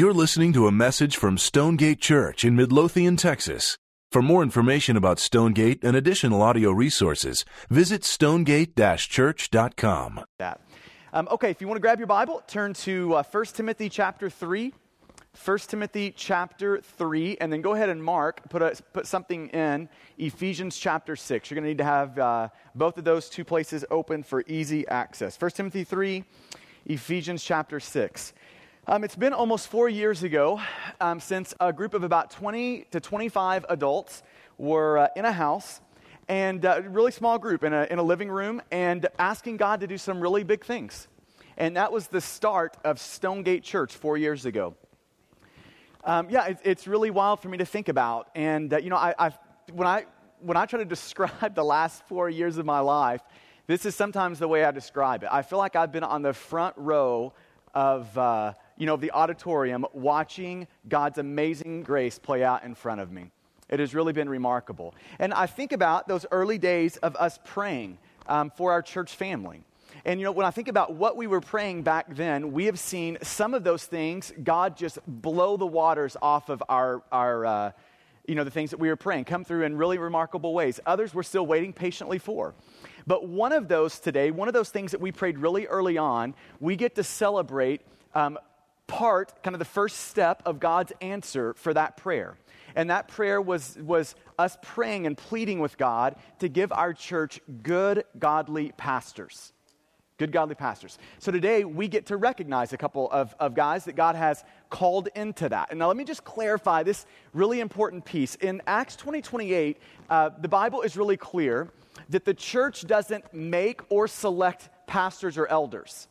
You're listening to a message from Stonegate Church in Midlothian, Texas. For more information about Stonegate and additional audio resources, visit stonegate-church.com. Um, okay, if you want to grab your Bible, turn to uh, 1 Timothy chapter 3. 1 Timothy chapter 3, and then go ahead and mark, put, a, put something in Ephesians chapter 6. You're going to need to have uh, both of those two places open for easy access. 1 Timothy 3, Ephesians chapter 6. Um, it's been almost four years ago um, since a group of about 20 to 25 adults were uh, in a house and a uh, really small group in a, in a living room and asking God to do some really big things. And that was the start of Stonegate Church four years ago. Um, yeah, it, it's really wild for me to think about. And, uh, you know, I, I've, when, I, when I try to describe the last four years of my life, this is sometimes the way I describe it. I feel like I've been on the front row of, uh, you know, of the auditorium watching God's amazing grace play out in front of me. It has really been remarkable. And I think about those early days of us praying um, for our church family. And you know, when I think about what we were praying back then, we have seen some of those things, God just blow the waters off of our, our uh, you know, the things that we were praying, come through in really remarkable ways. Others we're still waiting patiently for. But one of those today, one of those things that we prayed really early on, we get to celebrate um, part, kind of the first step of God's answer for that prayer. And that prayer was, was us praying and pleading with God to give our church good, godly pastors. Good, godly pastors. So today we get to recognize a couple of, of guys that God has called into that. And now let me just clarify this really important piece. In Acts 20 28, uh, the Bible is really clear that the church doesn't make or select pastors or elders.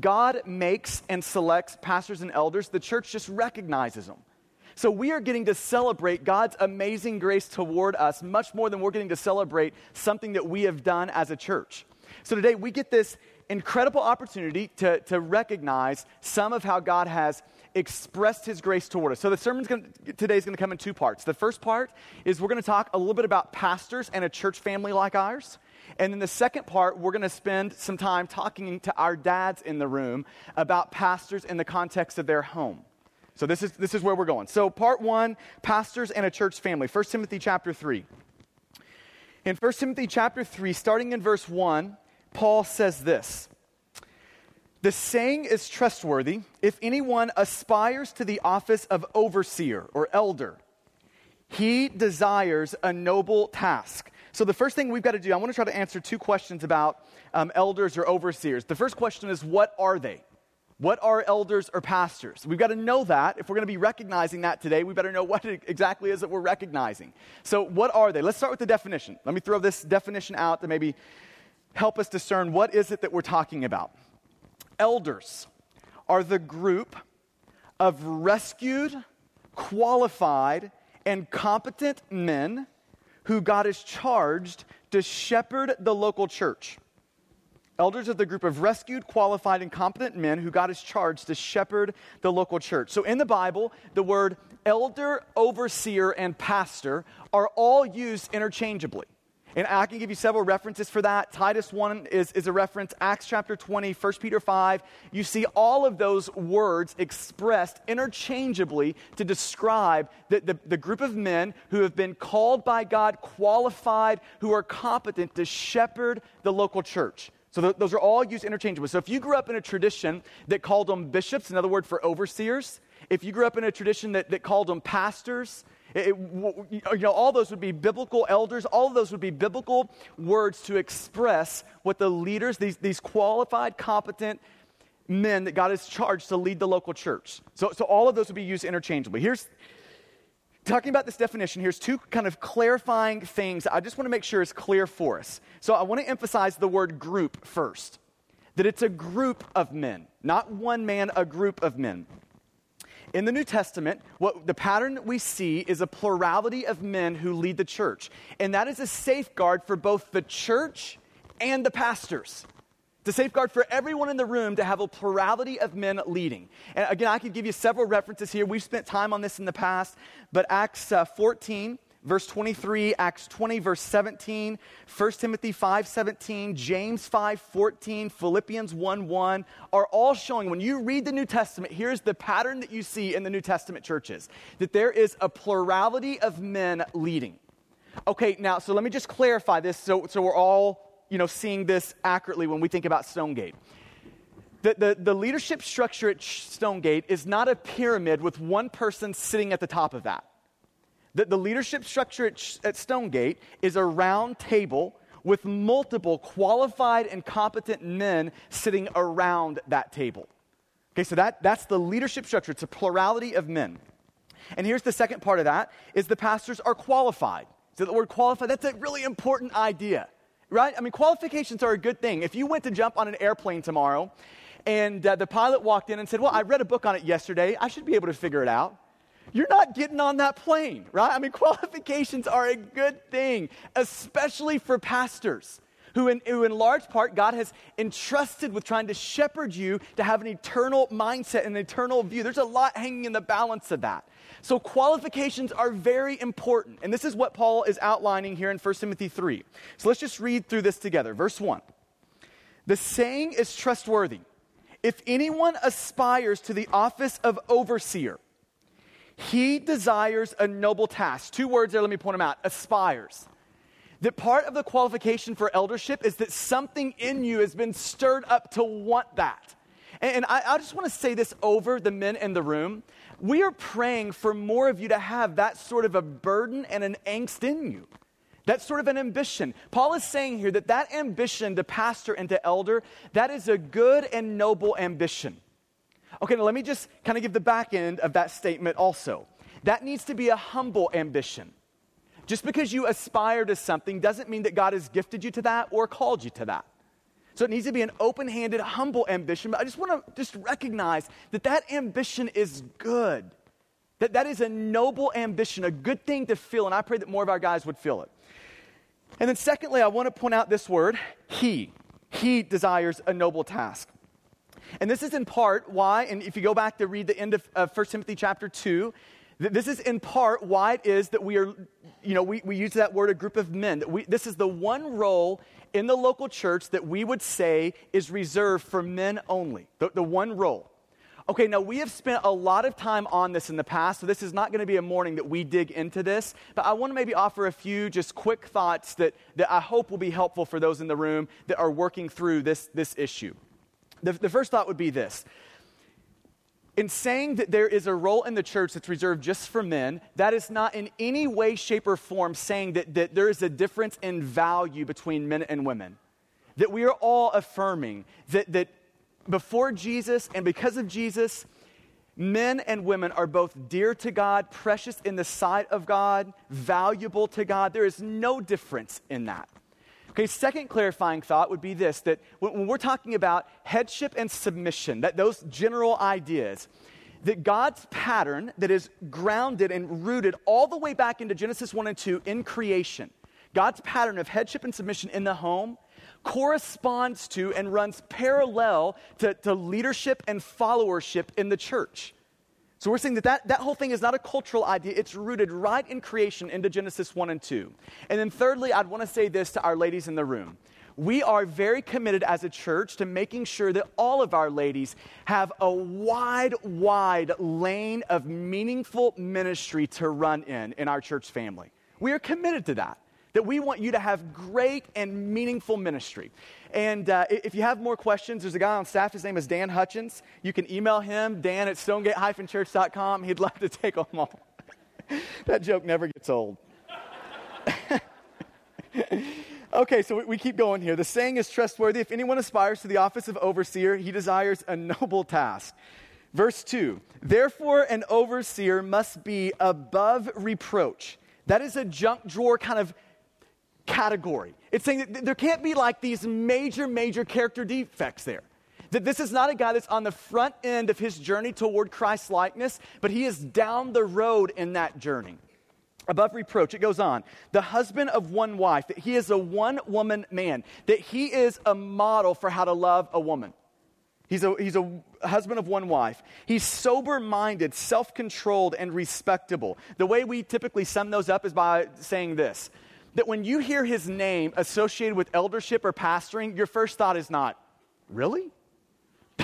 God makes and selects pastors and elders, the church just recognizes them. So we are getting to celebrate God's amazing grace toward us much more than we're getting to celebrate something that we have done as a church. So today we get this incredible opportunity to, to recognize some of how God has expressed his grace toward us. So the sermon today is going to come in two parts. The first part is we're going to talk a little bit about pastors and a church family like ours. And then the second part, we're going to spend some time talking to our dads in the room about pastors in the context of their home. So this is, this is where we're going. So part one, pastors and a church family. 1 Timothy chapter 3. In 1 Timothy chapter 3, starting in verse 1, Paul says this. The saying is trustworthy if anyone aspires to the office of overseer or elder. He desires a noble task. So, the first thing we've got to do, I want to try to answer two questions about um, elders or overseers. The first question is, what are they? What are elders or pastors? We've got to know that. If we're going to be recognizing that today, we better know what it exactly is that we're recognizing. So, what are they? Let's start with the definition. Let me throw this definition out to maybe help us discern what is it that we're talking about. Elders are the group of rescued, qualified, and competent men who God has charged to shepherd the local church. Elders of the group of rescued, qualified, and competent men who God has charged to shepherd the local church. So in the Bible, the word elder, overseer, and pastor are all used interchangeably. And I can give you several references for that. Titus 1 is, is a reference, Acts chapter 20, 1 Peter 5. You see all of those words expressed interchangeably to describe the, the, the group of men who have been called by God, qualified, who are competent to shepherd the local church. So th- those are all used interchangeably. So if you grew up in a tradition that called them bishops, another word for overseers, if you grew up in a tradition that, that called them pastors, it, you know, all those would be biblical elders, all of those would be biblical words to express what the leaders, these, these qualified, competent men that God has charged to lead the local church. So, so all of those would be used interchangeably. Here's talking about this definition, here's two kind of clarifying things I just want to make sure is clear for us. So I want to emphasize the word group first. That it's a group of men, not one man, a group of men. In the New Testament, what the pattern that we see is a plurality of men who lead the church. And that is a safeguard for both the church and the pastors. A safeguard for everyone in the room to have a plurality of men leading. And again, I could give you several references here. We've spent time on this in the past, but Acts uh, 14, verse 23, Acts 20, verse 17, 1 Timothy 5, 17, James 5, 14, Philippians 1, 1 are all showing when you read the New Testament, here's the pattern that you see in the New Testament churches that there is a plurality of men leading. Okay, now, so let me just clarify this so, so we're all you know, seeing this accurately when we think about Stonegate. The, the, the leadership structure at Stonegate is not a pyramid with one person sitting at the top of that. The, the leadership structure at, at Stonegate is a round table with multiple qualified and competent men sitting around that table. Okay, so that, that's the leadership structure. It's a plurality of men. And here's the second part of that is the pastors are qualified. So the word qualified, that's a really important idea right? I mean, qualifications are a good thing. If you went to jump on an airplane tomorrow and uh, the pilot walked in and said, Well, I read a book on it yesterday, I should be able to figure it out. You're not getting on that plane, right? I mean, qualifications are a good thing, especially for pastors. Who in, who, in large part, God has entrusted with trying to shepherd you to have an eternal mindset, and an eternal view. There's a lot hanging in the balance of that. So, qualifications are very important. And this is what Paul is outlining here in 1 Timothy 3. So, let's just read through this together. Verse 1 The saying is trustworthy. If anyone aspires to the office of overseer, he desires a noble task. Two words there, let me point them out aspires. That part of the qualification for eldership is that something in you has been stirred up to want that. And, I, I just want to say this over the men in the room we are praying for more of you to have that sort of a burden and an angst in you. That sort of an ambition. Paul is saying here that that ambition to pastor and to elder, that is a good and noble ambition. Okay, now let me just kind of give the back end of that statement also. That needs to be a humble ambition. Just because you aspire to something doesn't mean that God has gifted you to that or called you to that. So it needs to be an open handed, humble ambition. But I just want to just recognize that that ambition is good. That that is a noble ambition, a good thing to feel. And I pray that more of our guys would feel it. And then, secondly, I want to point out this word, he. He desires a noble task. And this is in part why, and if you go back to read the end of uh, 1 Timothy chapter 2, this is in part why it is that we are, you know, we, we use that word a group of men. That we, this is the one role in the local church that we would say is reserved for men only, the, the one role. Okay, now we have spent a lot of time on this in the past, so this is not going to be a morning that we dig into this, but I want to maybe offer a few just quick thoughts that, that I hope will be helpful for those in the room that are working through this, this issue. The, the first thought would be this in saying that there is a role in the church that's reserved just for men, that is not in any way, shape, or form saying that, that there is a difference in value between men and women. That we are all affirming that, that before Jesus and because of Jesus, men and women are both dear to God, precious in the sight of God, valuable to God. There is no difference in that. Okay, second clarifying thought would be this that when we're talking about headship and submission, that those general ideas, that God's pattern that is grounded and rooted all the way back into Genesis 1 and 2 in creation, God's pattern of headship and submission in the home corresponds to and runs parallel to, to leadership and followership in the church. So we're saying that, that that whole thing is not a cultural idea. It's rooted right in creation into Genesis 1 and 2. And then thirdly, I'd want to say this to our ladies in the room. We are very committed as a church to making sure that all of our ladies have a wide, wide lane of meaningful ministry to run in in our church family. We are committed to that that we want you to have great and meaningful ministry. And uh, if you have more questions, there's a guy on staff. His name is Dan Hutchins. You can email him, dan at stonegate-church.com. He'd love to take them all. that joke never gets old. okay, so we keep going here. The saying is trustworthy. If anyone aspires to the office of overseer, he desires a noble task. Verse 2 Therefore, an overseer must be above reproach. That is a junk drawer kind of category. It's saying that there can't be like these major, major character defects there. That this is not a guy that's on the front end of his journey toward Christ likeness, but he is down the road in that journey. Above reproach, it goes on. The husband of one wife, that he is a one woman man, that he is a model for how to love a woman. He's a, he's a husband of one wife. He's sober minded, self controlled, and respectable. The way we typically sum those up is by saying this that when you hear his name associated with eldership or pastoring, your first thought is not, really?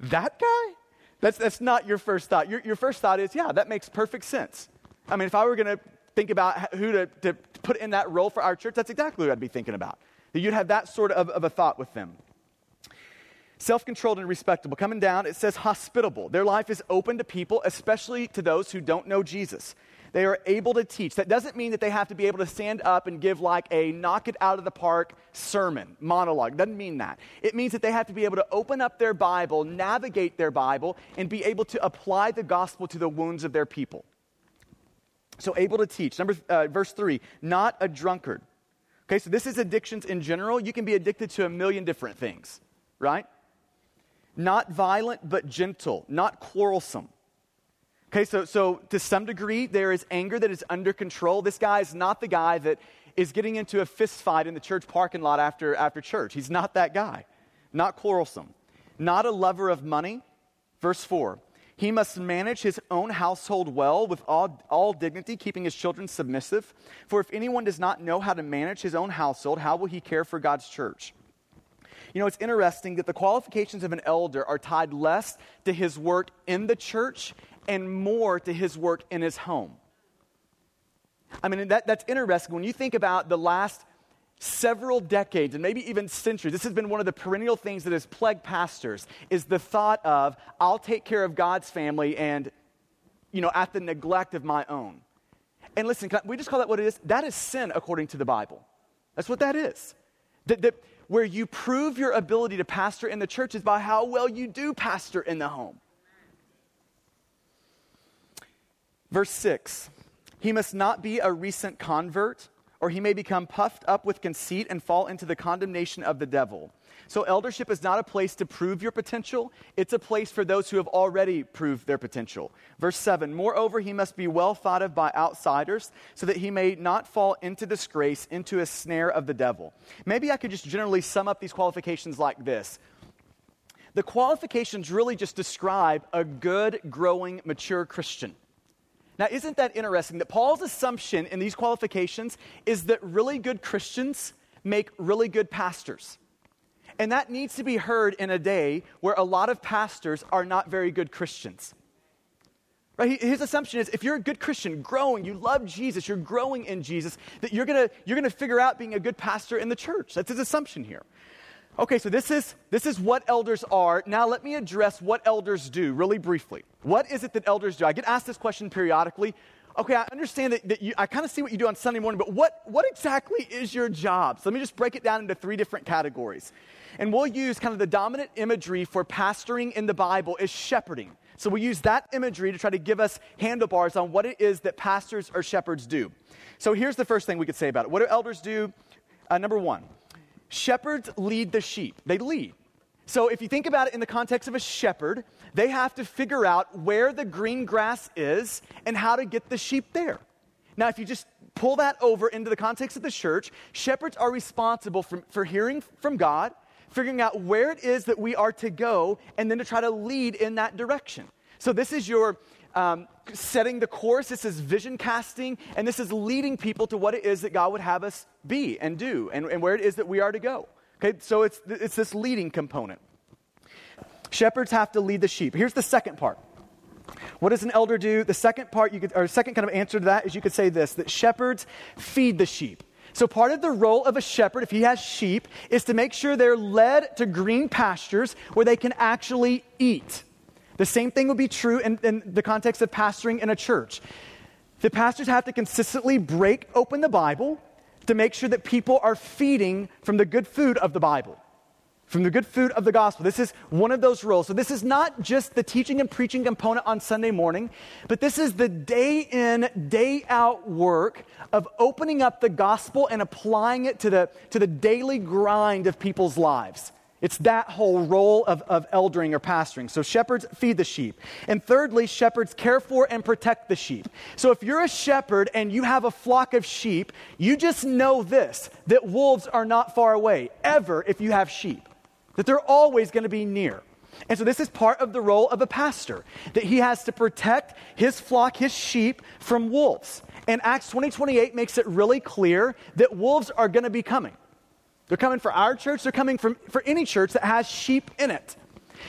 that guy? That's, that's not your first thought. Your, your first thought is, yeah, that makes perfect sense. I mean, if I were going to think about who to, to put in that role for our church, that's exactly what I'd be thinking about. That you'd have that sort of, of a thought with them self controlled and respectable. Coming down, it says hospitable. Their life is open to people, especially to those who don't know Jesus. They are able to teach. That doesn't mean that they have to be able to stand up and give like a knock it out of the park sermon, monologue. Doesn't mean that. It means that they have to be able to open up their Bible, navigate their Bible, and be able to apply the gospel to the wounds of their people. So, able to teach. Number, uh, verse three, not a drunkard. Okay, so this is addictions in general. You can be addicted to a million different things, right? not violent, but gentle, not quarrelsome. Okay, so, so to some degree, there is anger that is under control. This guy is not the guy that is getting into a fist fight in the church parking lot after, after church. He's not that guy. Not quarrelsome. Not a lover of money. Verse 4 He must manage his own household well with all, all dignity, keeping his children submissive. For if anyone does not know how to manage his own household, how will he care for God's church? You know, it's interesting that the qualifications of an elder are tied less to his work in the church and more to his work in his home. I mean, that, that's interesting. When you think about the last several decades and maybe even centuries, this has been one of the perennial things that has plagued pastors is the thought of, I'll take care of God's family and, you know, at the neglect of my own. And listen, I, we just call that what it is? That is sin according to the Bible. That's what that is. That, that where you prove your ability to pastor in the church is by how well you do pastor in the home. Verse 6 He must not be a recent convert, or he may become puffed up with conceit and fall into the condemnation of the devil. So, eldership is not a place to prove your potential, it's a place for those who have already proved their potential. Verse 7 Moreover, he must be well thought of by outsiders, so that he may not fall into disgrace, into a snare of the devil. Maybe I could just generally sum up these qualifications like this. The qualifications really just describe a good, growing, mature Christian. Now, isn't that interesting that Paul's assumption in these qualifications is that really good Christians make really good pastors? And that needs to be heard in a day where a lot of pastors are not very good Christians. Right? His assumption is if you're a good Christian, growing, you love Jesus, you're growing in Jesus, that you're gonna, you're gonna figure out being a good pastor in the church. That's his assumption here. Okay, so this is, this is what elders are. Now let me address what elders do really briefly. What is it that elders do? I get asked this question periodically okay, I understand that, that you, I kind of see what you do on Sunday morning, but what, what exactly is your job? So let me just break it down into three different categories. And we'll use kind of the dominant imagery for pastoring in the Bible is shepherding. So we use that imagery to try to give us handlebars on what it is that pastors or shepherds do. So here's the first thing we could say about it. What do elders do? Uh, number one, shepherds lead the sheep. They lead. So if you think about it in the context of a shepherd, they have to figure out where the green grass is and how to get the sheep there. Now, if you just pull that over into the context of the church, shepherds are responsible for, for hearing from God figuring out where it is that we are to go, and then to try to lead in that direction. So, this is your um, setting the course, this is vision casting, and this is leading people to what it is that God would have us be and do, and, and where it is that we are to go. Okay, so it's, it's this leading component. Shepherds have to lead the sheep. Here's the second part. What does an elder do? The second part, you could, or second kind of answer to that is you could say this that shepherds feed the sheep. So, part of the role of a shepherd, if he has sheep, is to make sure they're led to green pastures where they can actually eat. The same thing would be true in, in the context of pastoring in a church. The pastors have to consistently break open the Bible to make sure that people are feeding from the good food of the Bible from the good food of the gospel. This is one of those roles. So, this is not just the teaching and preaching component on Sunday morning, but this is the day in, day out work of opening up the gospel and applying it to the, to the daily grind of people's lives. It's that whole role of, of eldering or pastoring. So, shepherds feed the sheep. And thirdly, shepherds care for and protect the sheep. So, if you're a shepherd and you have a flock of sheep, you just know this that wolves are not far away, ever, if you have sheep that they're always going to be near. And so this is part of the role of a pastor, that he has to protect his flock, his sheep, from wolves. And Acts 20 28 makes it really clear that wolves are going to be coming. They're coming for our church, they're coming from, for any church that has sheep in it.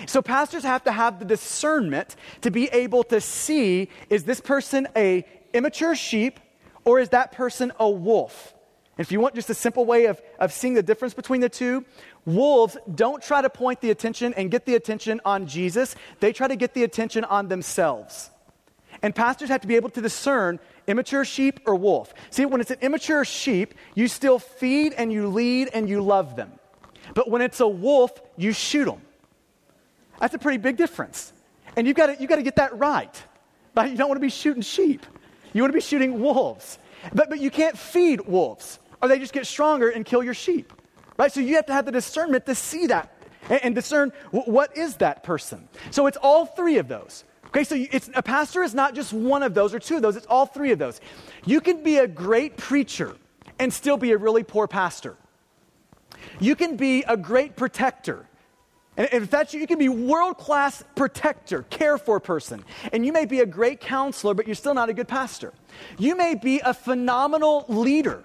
So pastors have to have the discernment to be able to see is this person a immature sheep or is that person a wolf? And if you want just a simple way of, of seeing the difference between the two, wolves don't try to point the attention and get the attention on Jesus. They try to get the attention on themselves. And pastors have to be able to discern immature sheep or wolf. See, when it's an immature sheep, you still feed and you lead and you love them. But when it's a wolf, you shoot them. That's a pretty big difference. And you've got got to get that right. right. You don't want to be shooting sheep, you want to be shooting wolves. But, but you can't feed wolves, or they just get stronger and kill your sheep. Right? So you have to have the discernment to see that and, discern what is that person. So it's all three of those. Okay, so a pastor is not just one of those or two of those, it's all three of those. You can be a great preacher and still be a really poor pastor. You can be a great protector. And if that's you, you can be world class protector, care for person. And you may be a great counselor, but you're still not a good pastor. You may be a phenomenal leader.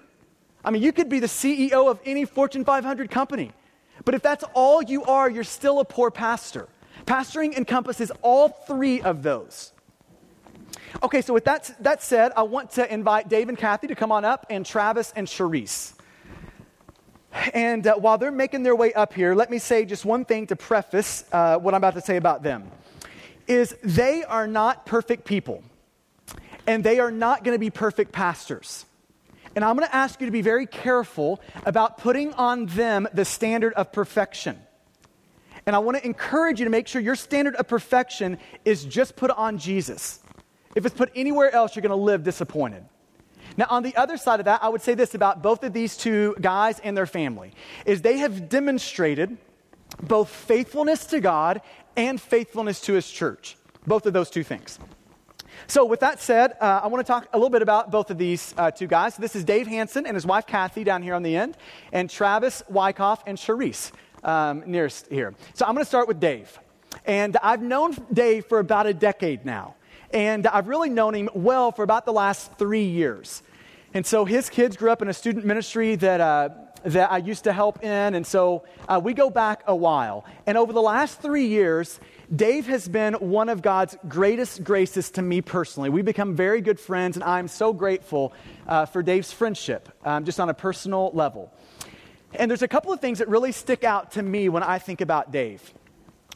I mean, you could be the CEO of any Fortune 500 company. But if that's all you are, you're still a poor pastor. Pastoring encompasses all three of those. Okay, so with that, that said, I want to invite Dave and Kathy to come on up, and Travis and Charisse. And uh, while they're making their way up here, let me say just one thing to preface uh, what I'm about to say about them. Is they are not perfect people, and they are not going to be perfect pastors. And I'm going to ask you to be very careful about putting on them the standard of perfection. And I want to encourage you to make sure your standard of perfection is just put on Jesus. If it's put anywhere else, you're going to live disappointed. Now, on the other side of that, I would say this about both of these two guys and their family is they have demonstrated both faithfulness to God and faithfulness to his church. Both of those two things. So, with that said, uh, I want to talk a little bit about both of these uh, two guys. This is Dave Hanson and his wife Kathy down here on the end, and Travis Wyckoff and Charisse um, nearest here. So I'm going to start with Dave. And I've known Dave for about a decade now. And I've really known him well for about the last three years. And so his kids grew up in a student ministry that, uh, that I used to help in. And so uh, we go back a while. And over the last three years, Dave has been one of God's greatest graces to me personally. We've become very good friends, and I'm so grateful uh, for Dave's friendship, um, just on a personal level. And there's a couple of things that really stick out to me when I think about Dave.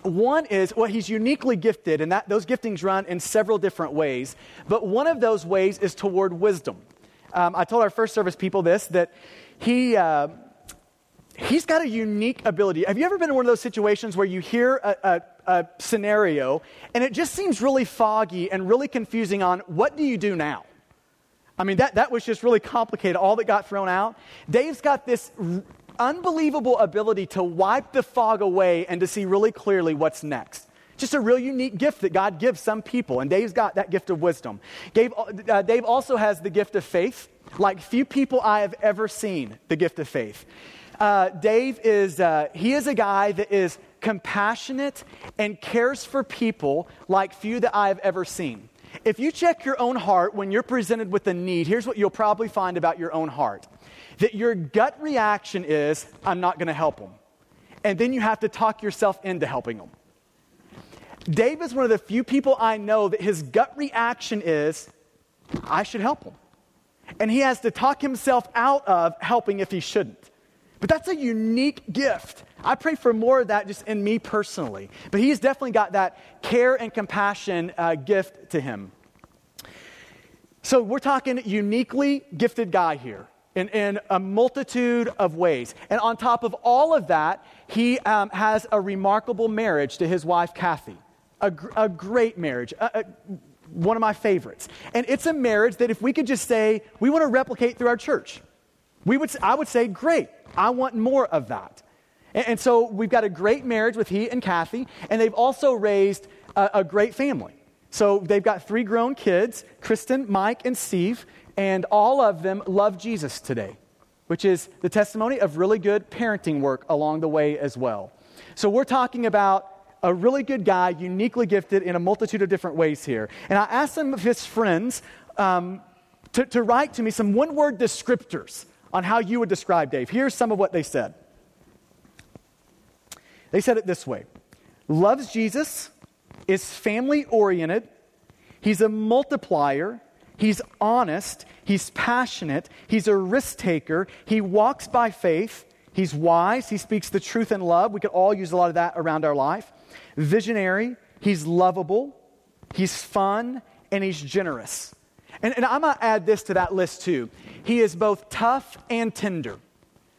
One is, well, he's uniquely gifted, and that, those giftings run in several different ways. But one of those ways is toward wisdom. Um, I told our first service people this that he, uh, he's got a unique ability. Have you ever been in one of those situations where you hear a, a, a scenario and it just seems really foggy and really confusing on what do you do now? I mean, that, that was just really complicated, all that got thrown out. Dave's got this unbelievable ability to wipe the fog away and to see really clearly what's next. Just a real unique gift that God gives some people, and Dave's got that gift of wisdom. Dave, uh, Dave also has the gift of faith, like few people I have ever seen the gift of faith. Uh, Dave is, uh, he is a guy that is compassionate and cares for people like few that I have ever seen. If you check your own heart when you're presented with a need, here's what you'll probably find about your own heart that your gut reaction is, I'm not going to help them. And then you have to talk yourself into helping them. Dave is one of the few people I know that his gut reaction is, I should help him. And he has to talk himself out of helping if he shouldn't. But that's a unique gift. I pray for more of that just in me personally. But he's definitely got that care and compassion uh, gift to him. So we're talking uniquely gifted guy here in, in a multitude of ways. And on top of all of that, he um, has a remarkable marriage to his wife, Kathy. A, a great marriage, a, a, one of my favorites. And it's a marriage that if we could just say, we want to replicate through our church, we would, I would say, great, I want more of that. And, and so we've got a great marriage with he and Kathy, and they've also raised a, a great family. So they've got three grown kids Kristen, Mike, and Steve and all of them love Jesus today, which is the testimony of really good parenting work along the way as well. So we're talking about a really good guy, uniquely gifted in a multitude of different ways here. And I asked some of his friends um, to, to write to me some one word descriptors on how you would describe Dave. Here's some of what they said. They said it this way loves Jesus, is family oriented, he's a multiplier, he's honest, he's passionate, he's a risk taker, he walks by faith, he's wise, he speaks the truth in love. We could all use a lot of that around our life. Visionary, he's lovable, he's fun, and he's generous. And, and I'm going to add this to that list too. He is both tough and tender.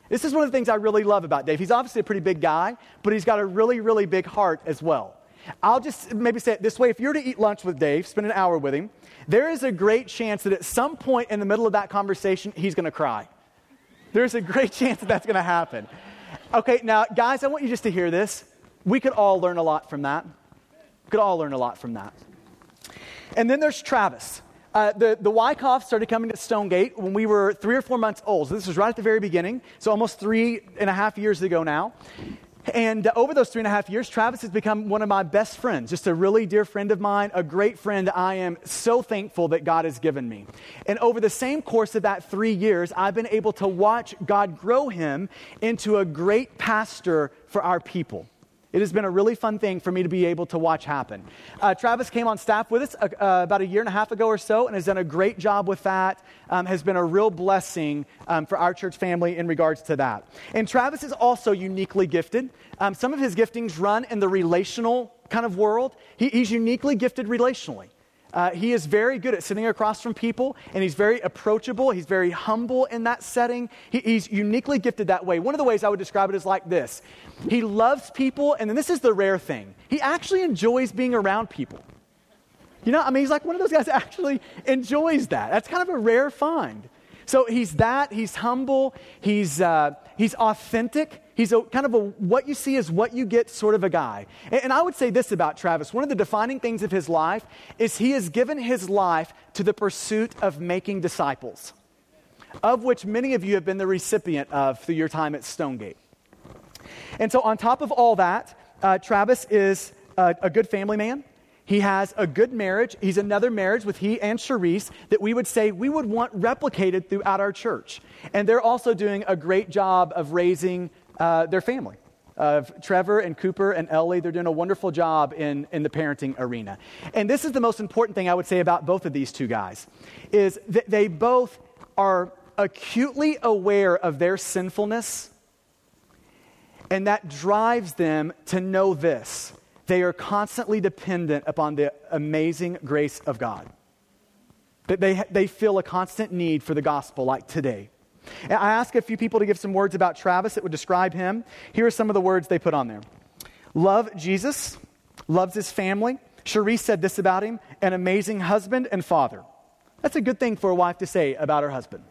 This is one of the things I really love about Dave. He's obviously a pretty big guy, but he's got a really, really big heart as well. I'll just maybe say it this way if you're to eat lunch with Dave, spend an hour with him, there is a great chance that at some point in the middle of that conversation, he's going to cry. There's a great chance that that's going to happen. Okay, now, guys, I want you just to hear this. We could all learn a lot from that. We could all learn a lot from that. And then there's Travis. Uh, the, the Wyckoffs started coming to Stonegate when we were three or four months old. So this was right at the very beginning, so almost three and a half years ago now. And uh, over those three and a half years, Travis has become one of my best friends, just a really dear friend of mine, a great friend I am so thankful that God has given me. And over the same course of that three years, I've been able to watch God grow him into a great pastor for our people. It has been a really fun thing for me to be able to watch happen. Uh, Travis came on staff with us uh, uh, about a year and a half ago or so and has done a great job with that. Um, has been a real blessing um, for our church family in regards to that. And Travis is also uniquely gifted. Um, some of his giftings run in the relational kind of world. He, he's uniquely gifted relationally. Uh, he is very good at sitting across from people, and he's very approachable. He's very humble in that setting. He, he's uniquely gifted that way. One of the ways I would describe it is like this He loves people, and then this is the rare thing he actually enjoys being around people. You know, I mean, he's like one of those guys that actually enjoys that. That's kind of a rare find. So he's that, he's humble, he's, uh, he's authentic. He's a kind of a what you see is what you get sort of a guy. And, and I would say this about Travis one of the defining things of his life is he has given his life to the pursuit of making disciples, of which many of you have been the recipient of through your time at Stonegate. And so, on top of all that, uh, Travis is a, a good family man. He has a good marriage. He's another marriage with he and Cherise that we would say we would want replicated throughout our church. And they're also doing a great job of raising uh, their family. Of Trevor and Cooper and Ellie, they're doing a wonderful job in, in the parenting arena. And this is the most important thing I would say about both of these two guys, is that they both are acutely aware of their sinfulness, and that drives them to know this. They are constantly dependent upon the amazing grace of God. That they, they feel a constant need for the gospel, like today. I asked a few people to give some words about Travis that would describe him. Here are some of the words they put on there Love Jesus, loves his family. Cherise said this about him an amazing husband and father. That's a good thing for a wife to say about her husband.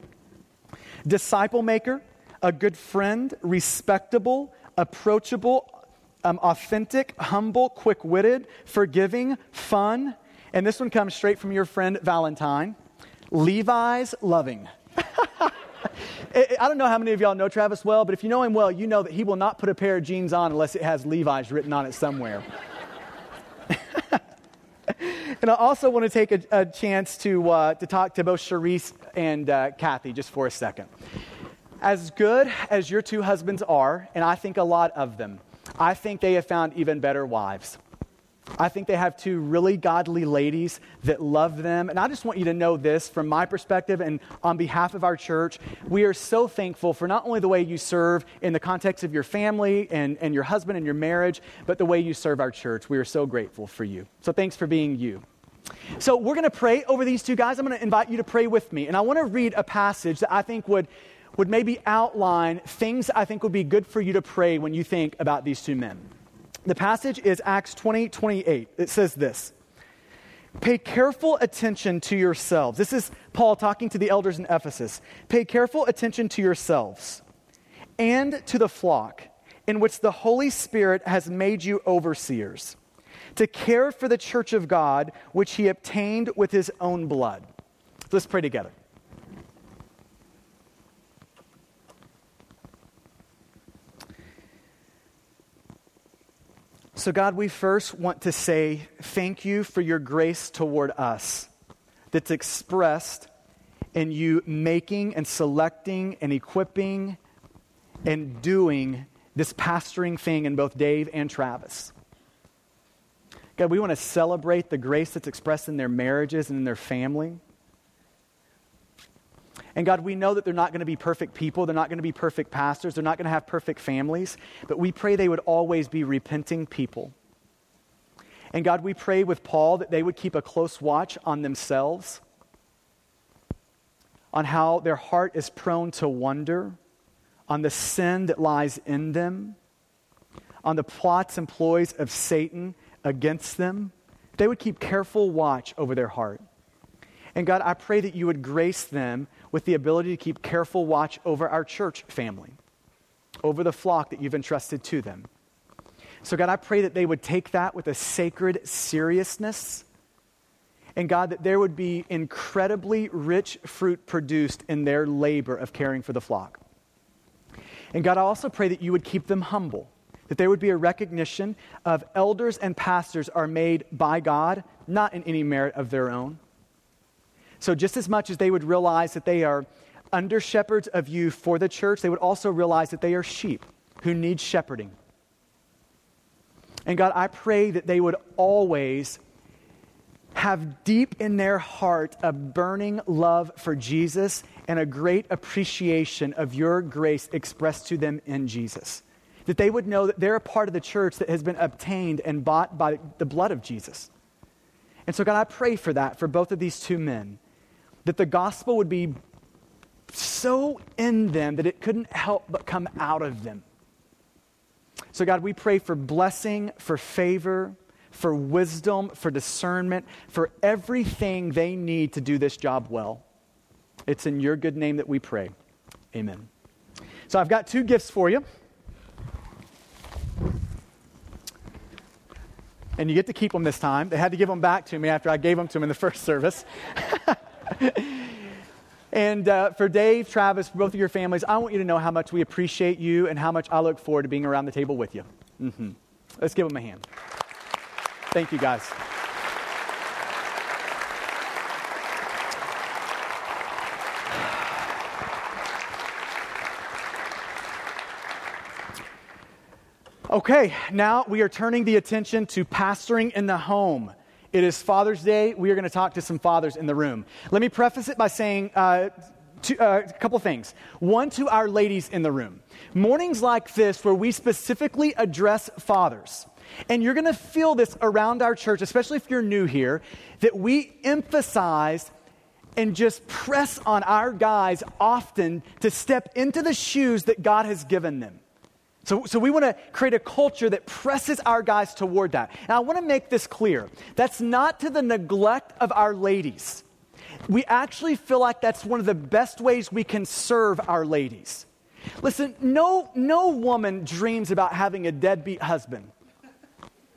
Disciple maker, a good friend, respectable, approachable, um, authentic, humble, quick witted, forgiving, fun. And this one comes straight from your friend Valentine. Levi's loving. I don't know how many of y'all know Travis well, but if you know him well, you know that he will not put a pair of jeans on unless it has Levi's written on it somewhere. and I also want to take a, a chance to, uh, to talk to both Cherise and uh, Kathy just for a second. As good as your two husbands are, and I think a lot of them, I think they have found even better wives. I think they have two really godly ladies that love them. And I just want you to know this from my perspective and on behalf of our church. We are so thankful for not only the way you serve in the context of your family and, and your husband and your marriage, but the way you serve our church. We are so grateful for you. So thanks for being you. So we're going to pray over these two guys. I'm going to invite you to pray with me. And I want to read a passage that I think would, would maybe outline things I think would be good for you to pray when you think about these two men. The passage is Acts 20 28. It says this Pay careful attention to yourselves. This is Paul talking to the elders in Ephesus. Pay careful attention to yourselves and to the flock in which the Holy Spirit has made you overseers, to care for the church of God, which he obtained with his own blood. Let's pray together. So, God, we first want to say thank you for your grace toward us that's expressed in you making and selecting and equipping and doing this pastoring thing in both Dave and Travis. God, we want to celebrate the grace that's expressed in their marriages and in their family. And God, we know that they're not going to be perfect people. They're not going to be perfect pastors. They're not going to have perfect families. But we pray they would always be repenting people. And God, we pray with Paul that they would keep a close watch on themselves, on how their heart is prone to wonder, on the sin that lies in them, on the plots and ploys of Satan against them, they would keep careful watch over their heart. And God, I pray that you would grace them with the ability to keep careful watch over our church family, over the flock that you've entrusted to them. So, God, I pray that they would take that with a sacred seriousness. And God, that there would be incredibly rich fruit produced in their labor of caring for the flock. And God, I also pray that you would keep them humble that there would be a recognition of elders and pastors are made by God, not in any merit of their own. So, just as much as they would realize that they are under shepherds of you for the church, they would also realize that they are sheep who need shepherding. And God, I pray that they would always have deep in their heart a burning love for Jesus and a great appreciation of your grace expressed to them in Jesus that they would know that they're a part of the church that has been obtained and bought by the blood of Jesus. And so, God, I pray for that for both of these two men, that the gospel would be so in them that it couldn't help but come out of them. So, God, we pray for blessing, for favor, for wisdom, for discernment, for everything they need to do this job well. It's in your good name that we pray. Amen. So, I've got two gifts for you. and you get to keep them this time. They had to give them back to me after I gave them to them in the first service. and uh, for Dave, Travis, both of your families, I want you to know how much we appreciate you and how much I look forward to being around the table with you. Mm-hmm. Let's give them a hand. Thank you, guys. Okay, now we are turning the attention to pastoring in the home. It is Father's Day. We are going to talk to some fathers in the room. Let me preface it by saying uh, uh, a couple things. One, to our ladies in the room. Mornings like this, where we specifically address fathers, and you're going to feel this around our church, especially if you're new here, that we emphasize and just press on our guys often to step into the shoes that God has given them. So, so we want to create a culture that presses our guys toward that. And I want to make this clear. That's not to the neglect of our ladies. We actually feel like that's one of the best ways we can serve our ladies. Listen, no, no woman dreams about having a deadbeat husband.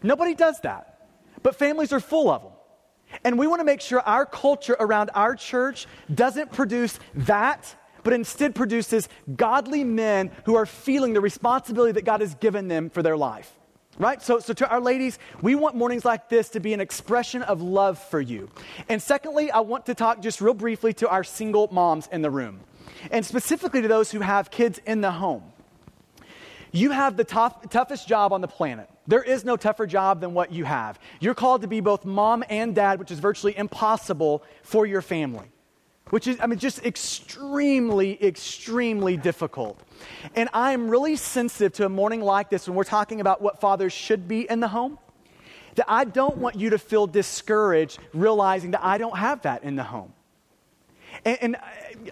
Nobody does that. But families are full of them. And we want to make sure our culture around our church doesn't produce that but instead produces godly men who are feeling the responsibility that God has given them for their life. Right? So, so to our ladies, we want mornings like this to be an expression of love for you. And secondly, I want to talk just real briefly to our single moms in the room, and specifically to those who have kids in the home. You have the tough, toughest job on the planet. There is no tougher job than what you have. You're called to be both mom and dad, which is virtually impossible for your family which is, I mean, just extremely, extremely difficult. And I'm really sensitive to a morning like this when we're talking about what fathers should be in the home. That I don't want you to feel discouraged realizing that I don't have that in the home. And, and uh,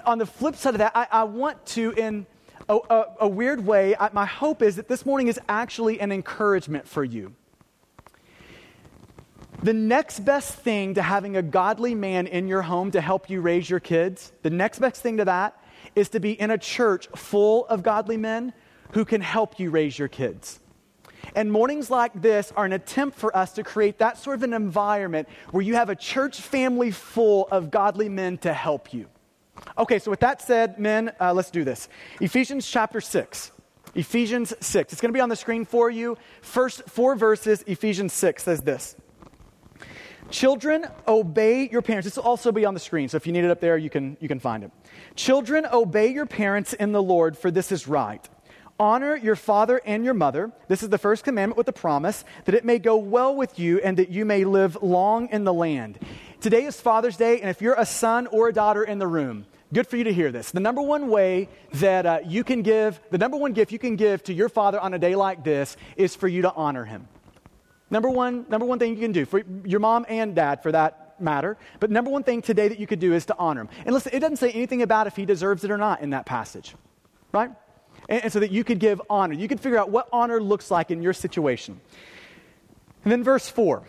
on the flip side of that, I, I want to, in a, a, a weird way, I, my hope is that this morning is actually an encouragement for you. The next best thing to having a godly man in your home to help you raise your kids, the next best thing to that is to be in a church full of godly men who can help you raise your kids. And mornings like this are an attempt for us to create that sort of an environment where you have a church family full of godly men to help you. Okay, so with that said, men, uh, let's do this. Ephesians chapter 6. Ephesians 6. It's going to be on the screen for you. First four verses, Ephesians 6 says this Children, obey your parents. This will also be on the screen, so if you need it up there, you can, you can find it. Children, obey your parents in the Lord, for this is right. Honor your father and your mother. This is the first commandment with the promise that it may go well with you and that you may live long in the land. Today is Father's Day, and if you're a son or a daughter in the room, good for you to hear this. The number one way that uh, you can give, the number one gift you can give to your father on a day like this is for you to honor him. Number one, number one thing you can do for your mom and dad, for that matter. But number one thing today that you could do is to honor him. And listen, it doesn't say anything about if he deserves it or not in that passage, right? And, and so that you could give honor. You could figure out what honor looks like in your situation. And then verse four,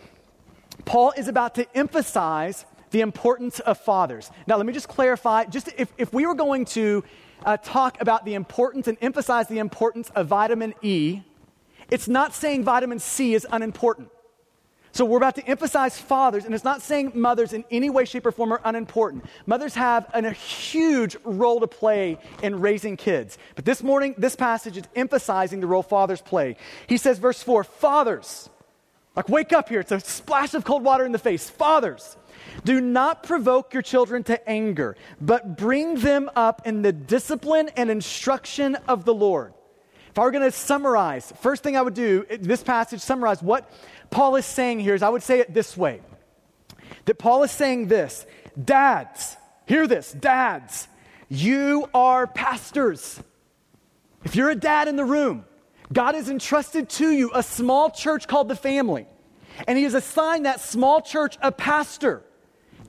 Paul is about to emphasize the importance of fathers. Now, let me just clarify. Just if, if we were going to uh, talk about the importance and emphasize the importance of vitamin E it's not saying vitamin C is unimportant. So we're about to emphasize fathers, and it's not saying mothers in any way, shape, or form are unimportant. Mothers have an, a huge role to play in raising kids. But this morning, this passage is emphasizing the role fathers play. He says, verse 4 Fathers, like wake up here, it's a splash of cold water in the face. Fathers, do not provoke your children to anger, but bring them up in the discipline and instruction of the Lord. If I were going to summarize, first thing I would do, this passage, summarize what Paul is saying here is I would say it this way that Paul is saying this Dads, hear this, dads, you are pastors. If you're a dad in the room, God has entrusted to you a small church called the family, and He has assigned that small church a pastor.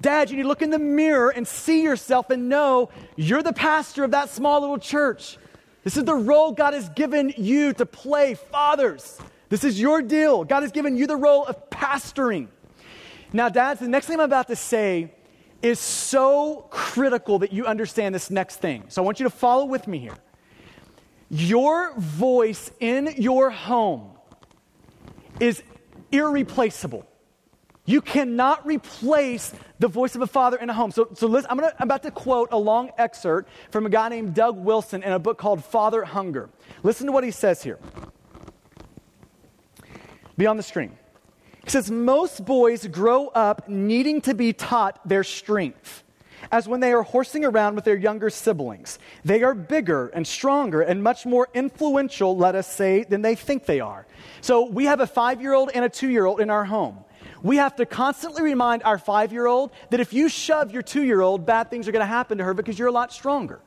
Dad, you need to look in the mirror and see yourself and know you're the pastor of that small little church. This is the role God has given you to play, fathers. This is your deal. God has given you the role of pastoring. Now, dads, the next thing I'm about to say is so critical that you understand this next thing. So I want you to follow with me here. Your voice in your home is irreplaceable. You cannot replace the voice of a father in a home. So, so listen, I'm, gonna, I'm about to quote a long excerpt from a guy named Doug Wilson in a book called Father Hunger. Listen to what he says here. Be on the screen. He says, Most boys grow up needing to be taught their strength, as when they are horsing around with their younger siblings. They are bigger and stronger and much more influential, let us say, than they think they are. So we have a five year old and a two year old in our home we have to constantly remind our five year old that if you shove your two year old, bad things are going to happen to her because you're a lot stronger.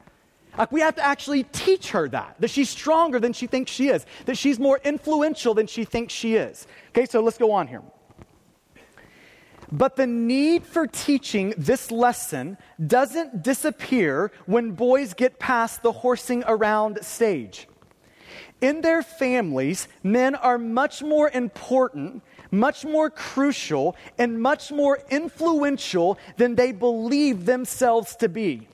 Like, we have to actually teach her that, that she's stronger than she thinks she is, that she's more influential than she thinks she is. Okay, so let's go on here. But the need for teaching this lesson doesn't disappear when boys get past the horsing around stage. In their families, men are much more important much more crucial and much more influential than they believe themselves to be.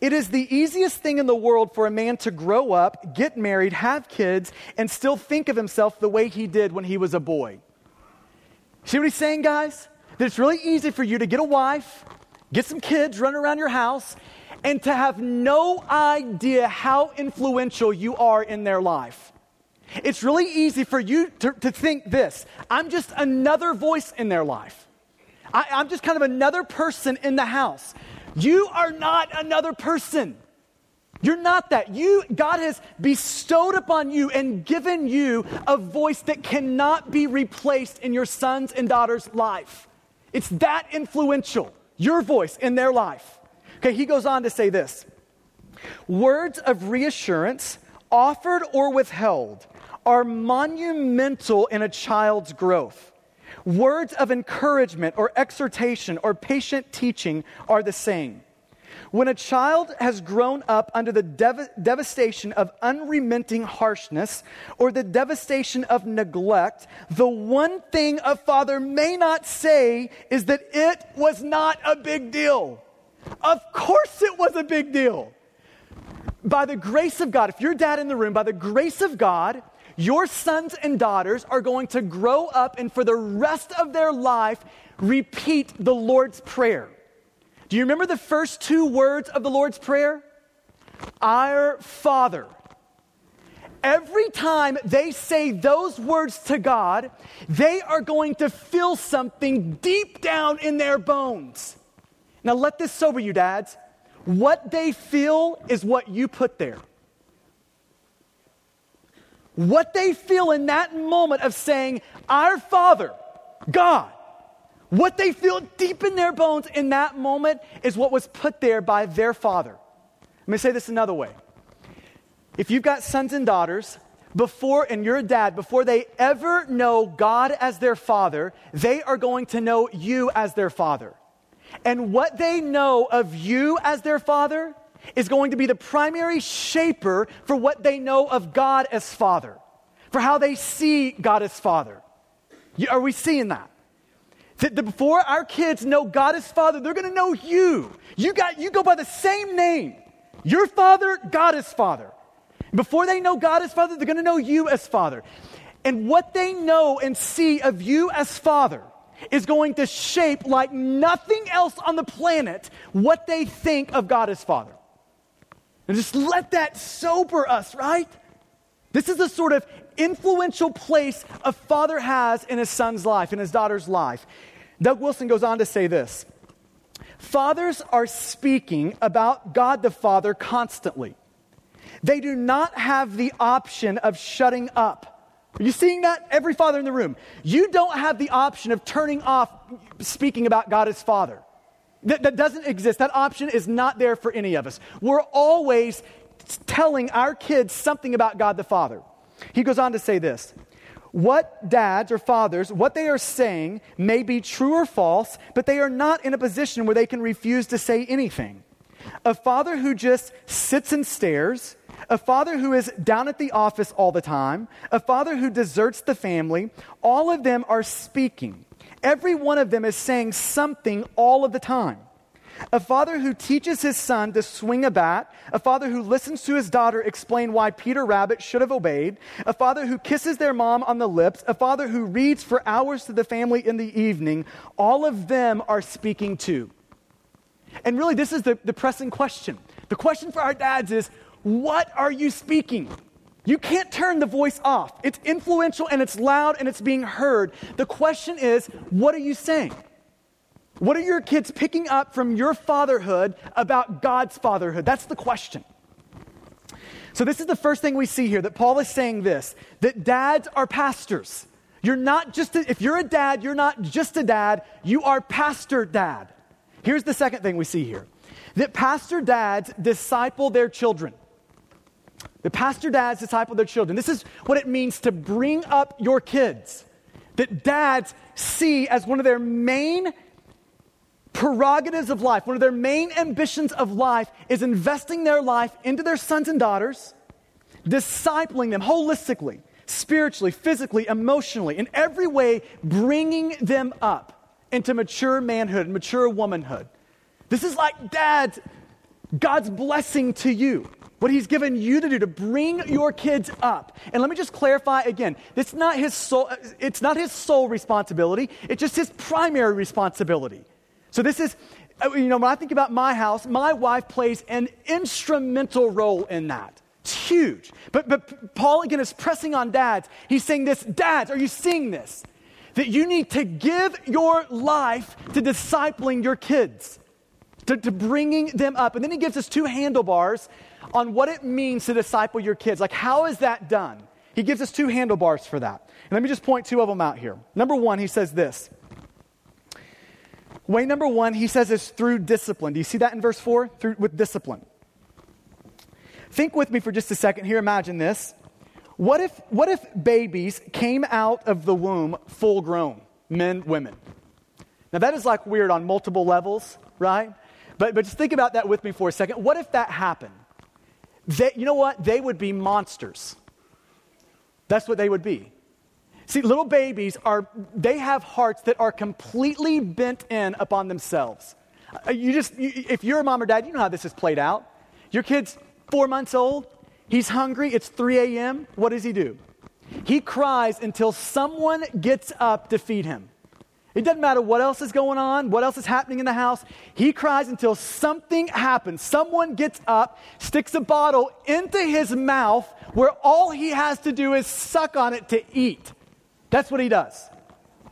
It is the easiest thing in the world for a man to grow up, get married, have kids, and still think of himself the way he did when he was a boy. See what he's saying, guys? That it's really easy for you to get a wife, get some kids, run around your house, and to have no idea how influential you are in their life. It's really easy for you to, to think this I'm just another voice in their life. I, I'm just kind of another person in the house. You are not another person. You're not that. You, God has bestowed upon you and given you a voice that cannot be replaced in your son's and daughter's life. It's that influential, your voice in their life. Okay, he goes on to say this Words of reassurance, offered or withheld, are monumental in a child's growth. Words of encouragement or exhortation or patient teaching are the same. When a child has grown up under the dev- devastation of unremitting harshness or the devastation of neglect, the one thing a father may not say is that it was not a big deal. Of course, it was a big deal. By the grace of God, if you're dad in the room, by the grace of God, your sons and daughters are going to grow up and for the rest of their life repeat the Lord's Prayer. Do you remember the first two words of the Lord's Prayer? Our Father. every time they say those words to God, they are going to feel something deep down in their bones. Now, let this sober you, dads. What they feel is what you put there. What they feel in that moment of saying, Our Father, God, what they feel deep in their bones in that moment is what was put there by their Father. Let me say this another way. If you've got sons and daughters, before, and you're a dad, before they ever know God as their father, they are going to know you as their father. And what they know of you as their father is going to be the primary shaper for what they know of God as father, for how they see God as father. Are we seeing that? That before our kids know God as father, they're going to know you. You got you go by the same name. Your father, God is father. Before they know God as Father, they're going to know you as Father. And what they know and see of you as Father is going to shape, like nothing else on the planet, what they think of God as Father. And just let that sober us, right? This is the sort of influential place a father has in his son's life, in his daughter's life. Doug Wilson goes on to say this Fathers are speaking about God the Father constantly. They do not have the option of shutting up. Are you seeing that? Every father in the room. You don't have the option of turning off speaking about God as Father. That, that doesn't exist. That option is not there for any of us. We're always telling our kids something about God the Father. He goes on to say this what dads or fathers, what they are saying may be true or false, but they are not in a position where they can refuse to say anything. A father who just sits and stares, a father who is down at the office all the time, a father who deserts the family, all of them are speaking. Every one of them is saying something all of the time. A father who teaches his son to swing a bat, a father who listens to his daughter explain why Peter Rabbit should have obeyed, a father who kisses their mom on the lips, a father who reads for hours to the family in the evening, all of them are speaking too. And really, this is the, the pressing question. The question for our dads is what are you speaking? You can't turn the voice off. It's influential and it's loud and it's being heard. The question is, what are you saying? What are your kids picking up from your fatherhood about God's fatherhood? That's the question. So, this is the first thing we see here that Paul is saying this that dads are pastors. You're not just, a, if you're a dad, you're not just a dad, you are pastor dad. Here's the second thing we see here that pastor dads disciple their children. The pastor dads disciple their children. This is what it means to bring up your kids. That dads see as one of their main prerogatives of life, one of their main ambitions of life is investing their life into their sons and daughters, discipling them holistically, spiritually, physically, emotionally, in every way, bringing them up into mature manhood, mature womanhood. This is like dads, God's blessing to you what he's given you to do to bring your kids up. And let me just clarify again. It's not his sole, it's not his sole responsibility. It's just his primary responsibility. So this is, uh, you know, when I think about my house, my wife plays an instrumental role in that. It's huge. But, but Paul again is pressing on dads. He's saying this, dads, are you seeing this? That you need to give your life to discipling your kids, to, to bringing them up. And then he gives us two handlebars on what it means to disciple your kids. Like, how is that done? He gives us two handlebars for that. And let me just point two of them out here. Number one, he says this. Way number one, he says is through discipline. Do you see that in verse four? Through with discipline. Think with me for just a second here. Imagine this. What if, what if babies came out of the womb full grown, men, women? Now, that is like weird on multiple levels, right? But, but just think about that with me for a second. What if that happened? They, you know what? They would be monsters. That's what they would be. See, little babies are, they have hearts that are completely bent in upon themselves. Uh, you just, you, if you're a mom or dad, you know how this is played out. Your kid's four months old, he's hungry, it's 3 a.m. What does he do? He cries until someone gets up to feed him. It doesn't matter what else is going on, what else is happening in the house. He cries until something happens. Someone gets up, sticks a bottle into his mouth where all he has to do is suck on it to eat. That's what he does.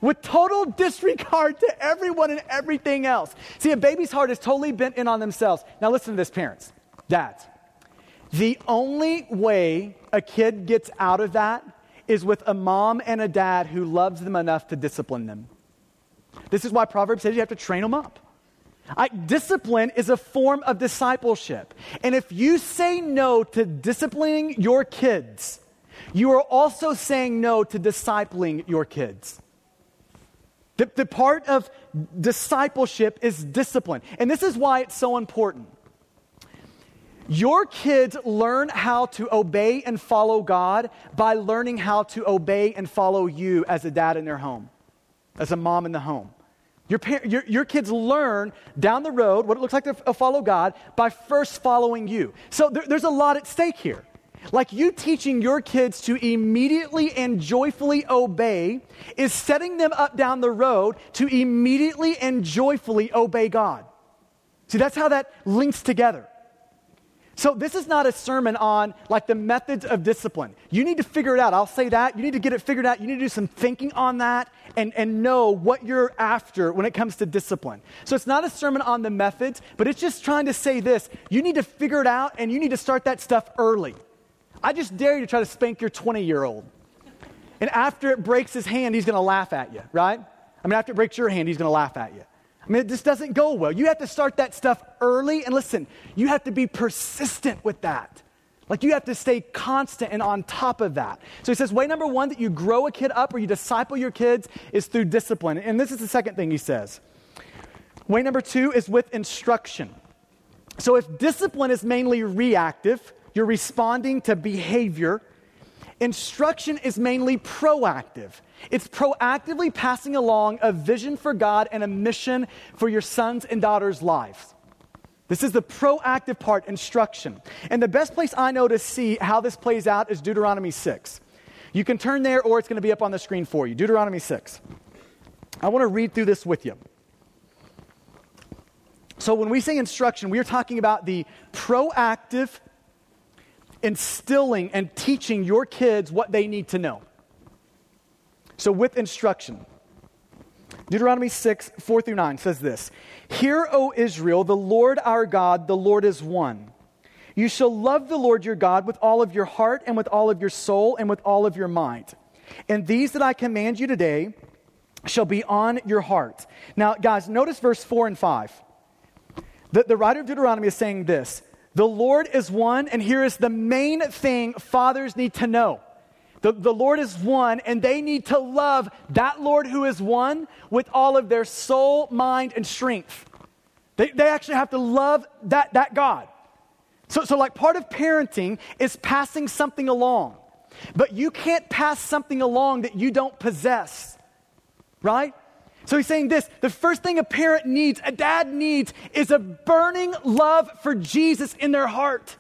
With total disregard to everyone and everything else. See, a baby's heart is totally bent in on themselves. Now, listen to this, parents, dads. The only way a kid gets out of that is with a mom and a dad who loves them enough to discipline them. This is why Proverbs says you have to train them up. I, discipline is a form of discipleship. And if you say no to disciplining your kids, you are also saying no to discipling your kids. The, the part of discipleship is discipline. And this is why it's so important. Your kids learn how to obey and follow God by learning how to obey and follow you as a dad in their home, as a mom in the home. Your, your, your, kids learn down the road what it looks like to uh, follow God by first following you. So there, there's a lot at stake here. Like you teaching your kids to immediately and joyfully obey is setting them up down the road to immediately and joyfully obey God. See, that's how that links together. So, this is not a sermon on like the methods of discipline. You need to figure it out. I'll say that. You need to get it figured out. You need to do some thinking on that and, and know what you're after when it comes to discipline. So, it's not a sermon on the methods, but it's just trying to say this. You need to figure it out and you need to start that stuff early. I just dare you to try to spank your 20 year old. And after it breaks his hand, he's going to laugh at you, right? I mean, after it breaks your hand, he's going to laugh at you. I mean, it just doesn't go well. You have to start that stuff early. And listen, you have to be persistent with that. Like you have to stay constant and on top of that. So he says, way number one that you grow a kid up or you disciple your kids is through discipline. And this is the second thing he says. Way number two is with instruction. So if discipline is mainly reactive, you're responding to behavior. Instruction is mainly proactive. It's proactively passing along a vision for God and a mission for your sons and daughters' lives. This is the proactive part, instruction. And the best place I know to see how this plays out is Deuteronomy 6. You can turn there or it's going to be up on the screen for you. Deuteronomy 6. I want to read through this with you. So, when we say instruction, we are talking about the proactive instilling and teaching your kids what they need to know. So, with instruction, Deuteronomy 6, 4 through 9 says this Hear, O Israel, the Lord our God, the Lord is one. You shall love the Lord your God with all of your heart and with all of your soul and with all of your mind. And these that I command you today shall be on your heart. Now, guys, notice verse 4 and 5. The, the writer of Deuteronomy is saying this the Lord is one, and here is the main thing fathers need to know. The, the Lord is one, and they need to love that Lord who is one with all of their soul, mind, and strength. They, they actually have to love that, that God. So, so, like, part of parenting is passing something along. But you can't pass something along that you don't possess, right? So he's saying this the first thing a parent needs, a dad needs, is a burning love for Jesus in their heart.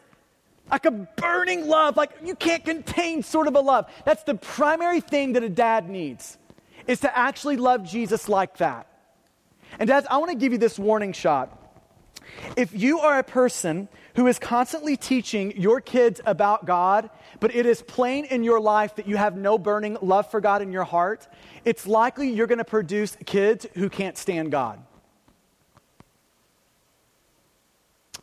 Like a burning love, like you can't contain sort of a love. That's the primary thing that a dad needs, is to actually love Jesus like that. And dads, I want to give you this warning shot. If you are a person who is constantly teaching your kids about God, but it is plain in your life that you have no burning love for God in your heart, it's likely you're going to produce kids who can't stand God.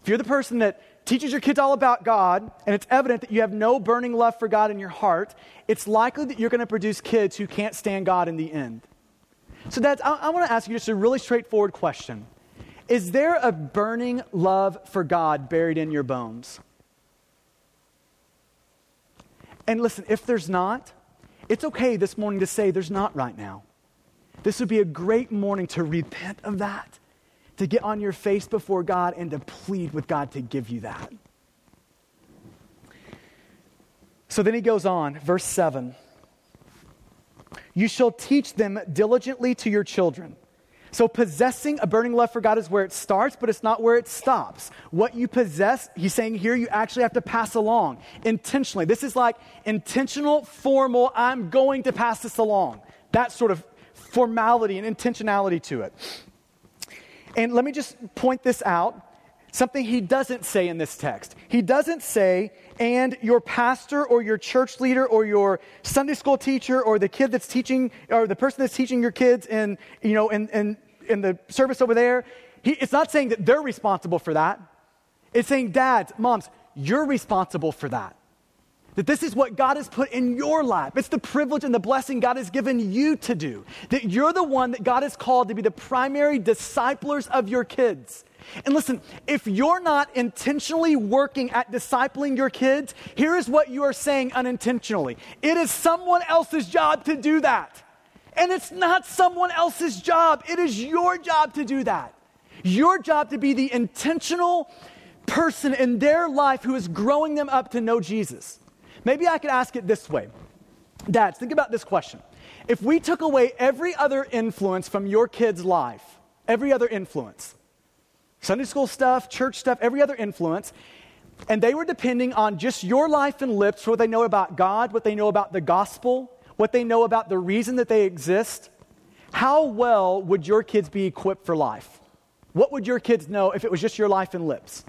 If you're the person that teaches your kids all about God, and it's evident that you have no burning love for God in your heart, it's likely that you're going to produce kids who can't stand God in the end. So, dads, I, I want to ask you just a really straightforward question Is there a burning love for God buried in your bones? And listen, if there's not, it's okay this morning to say there's not right now. This would be a great morning to repent of that, to get on your face before God and to plead with God to give you that. So then he goes on, verse 7 You shall teach them diligently to your children so, possessing a burning love for God is where it starts, but it's not where it stops. What you possess, he's saying here, you actually have to pass along intentionally. This is like intentional, formal, I'm going to pass this along. That sort of formality and intentionality to it. And let me just point this out something he doesn't say in this text. He doesn't say, and your pastor or your church leader or your Sunday school teacher or the kid that's teaching or the person that's teaching your kids in, you know, in, in, in the service over there. He, it's not saying that they're responsible for that. It's saying, dads, moms, you're responsible for that. That this is what God has put in your life. It's the privilege and the blessing God has given you to do. That you're the one that God has called to be the primary disciplers of your kids. And listen, if you're not intentionally working at discipling your kids, here is what you are saying unintentionally it is someone else's job to do that. And it's not someone else's job, it is your job to do that. Your job to be the intentional person in their life who is growing them up to know Jesus. Maybe I could ask it this way Dads, think about this question. If we took away every other influence from your kid's life, every other influence, Sunday school stuff, church stuff, every other influence, and they were depending on just your life and lips for what they know about God, what they know about the gospel, what they know about the reason that they exist, how well would your kids be equipped for life? What would your kids know if it was just your life and lips?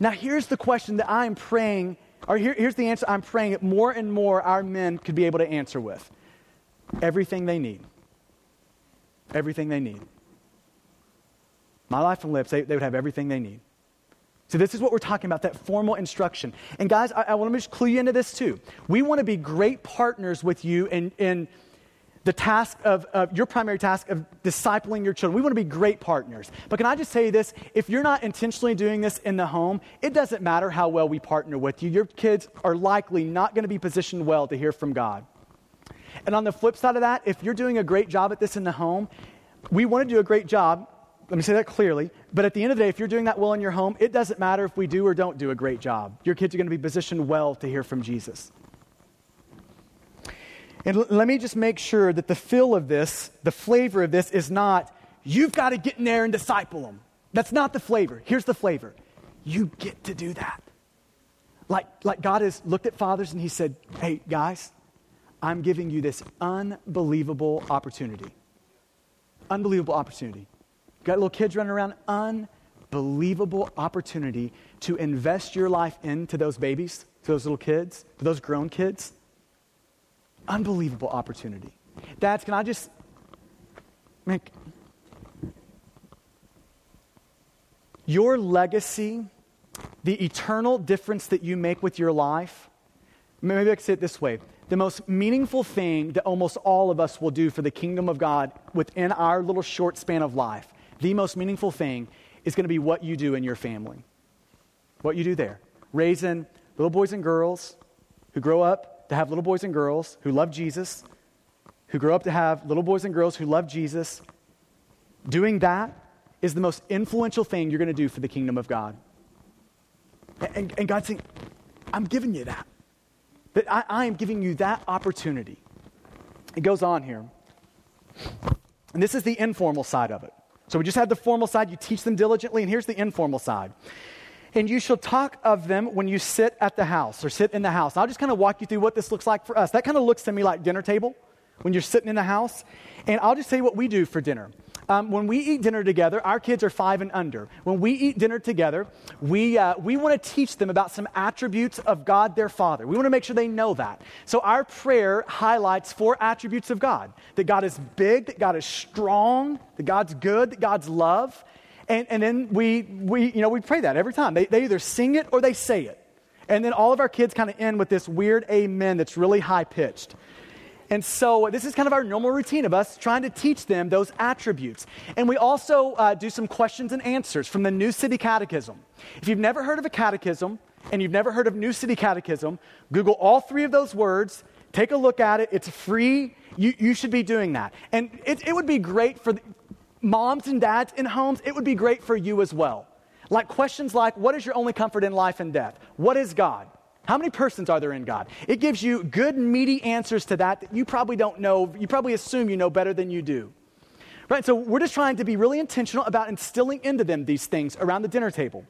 Now, here's the question that I'm praying or here, here's the answer I'm praying that more and more our men could be able to answer with everything they need. Everything they need. My life and lips, they, they would have everything they need. So, this is what we're talking about that formal instruction. And, guys, I, I want to just clue you into this too. We want to be great partners with you in, in the task of, your primary task of discipling your children. We want to be great partners. But can I just say this? If you're not intentionally doing this in the home, it doesn't matter how well we partner with you. Your kids are likely not going to be positioned well to hear from God. And on the flip side of that, if you're doing a great job at this in the home, we want to do a great job. Let me say that clearly. But at the end of the day, if you're doing that well in your home, it doesn't matter if we do or don't do a great job. Your kids are going to be positioned well to hear from Jesus. And l- let me just make sure that the feel of this, the flavor of this, is not, you've got to get in there and disciple them. That's not the flavor. Here's the flavor you get to do that. Like, like God has looked at fathers and he said, hey, guys, I'm giving you this unbelievable opportunity. Unbelievable opportunity. Got little kids running around, unbelievable opportunity to invest your life into those babies, to those little kids, to those grown kids. Unbelievable opportunity. Dads, can I just make your legacy, the eternal difference that you make with your life? Maybe I could say it this way the most meaningful thing that almost all of us will do for the kingdom of God within our little short span of life, the most meaningful thing is going to be what you do in your family. What you do there. Raising little boys and girls who grow up to have little boys and girls who love Jesus, who grow up to have little boys and girls who love Jesus. Doing that is the most influential thing you're going to do for the kingdom of God. And, and God's saying, I'm giving you that. That I, I am giving you that opportunity. It goes on here. And this is the informal side of it. So we just had the formal side, you teach them diligently, and here's the informal side and you shall talk of them when you sit at the house or sit in the house. I'll just kind of walk you through what this looks like for us. That kind of looks to me like dinner table when you're sitting in the house. And I'll just tell you what we do for dinner. Um, when we eat dinner together, our kids are five and under. When we eat dinner together, we, uh, we want to teach them about some attributes of God their Father. We want to make sure they know that. So our prayer highlights four attributes of God that God is big, that God is strong, that God's good, that God's love, and, and then we, we, you know, we pray that every time. They, they either sing it or they say it. And then all of our kids kind of end with this weird amen that's really high pitched. And so this is kind of our normal routine of us trying to teach them those attributes. And we also uh, do some questions and answers from the New City Catechism. If you've never heard of a catechism and you've never heard of New City Catechism, Google all three of those words, take a look at it. It's free. You, you should be doing that. And it, it would be great for, moms and dads in homes, it would be great for you as well. Like questions like, what is your only comfort in life and death? What is God? How many persons are there in God? It gives you good, meaty answers to that that you probably don't know. You probably assume you know better than you do. Right? So we're just trying to be really intentional about instilling into them these things around the dinner table.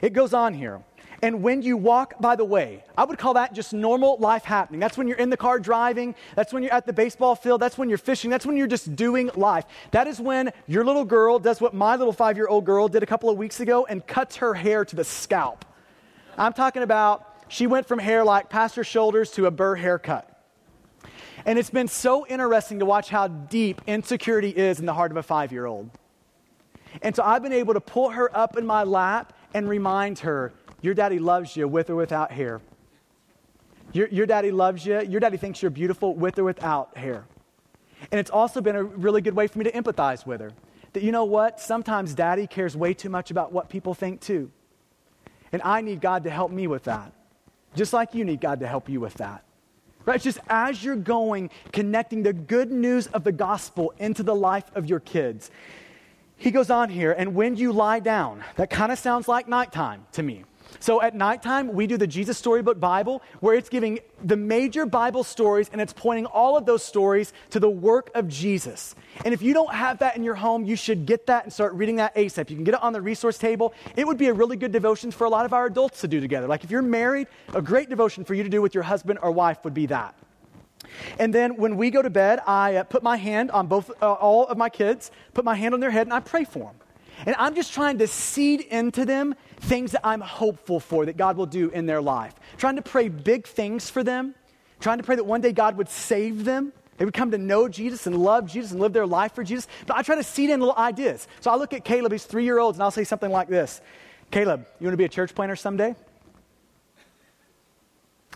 It goes on here. and when you walk by the way. I would call that just normal life happening. That's when you're in the car driving, that's when you're at the baseball field, that's when you're fishing, that's when you're just doing life. That is when your little girl does what my little five year old girl did a couple of weeks ago and cuts her hair to the scalp. I'm talking about she went from hair like past her shoulders to a burr haircut. And it's been so interesting to watch how deep insecurity is in the heart of a five year old. And so I've been able to pull her up in my lap and remind her, Your daddy loves you with or without hair. Your, your daddy loves you. Your daddy thinks you're beautiful with or without hair. And it's also been a really good way for me to empathize with her. That you know what? Sometimes daddy cares way too much about what people think too. And I need God to help me with that. Just like you need God to help you with that. Right? Just as you're going, connecting the good news of the gospel into the life of your kids. He goes on here, and when you lie down, that kind of sounds like nighttime to me. So at nighttime, we do the Jesus Storybook Bible, where it's giving the major Bible stories and it's pointing all of those stories to the work of Jesus. And if you don't have that in your home, you should get that and start reading that ASAP. You can get it on the resource table. It would be a really good devotion for a lot of our adults to do together. Like if you're married, a great devotion for you to do with your husband or wife would be that. And then when we go to bed, I uh, put my hand on both, uh, all of my kids, put my hand on their head, and I pray for them. And I'm just trying to seed into them things that I'm hopeful for that God will do in their life. Trying to pray big things for them, trying to pray that one day God would save them. They would come to know Jesus and love Jesus and live their life for Jesus. But I try to seed in little ideas. So I look at Caleb, he's three year olds, and I'll say something like this Caleb, you want to be a church planter someday?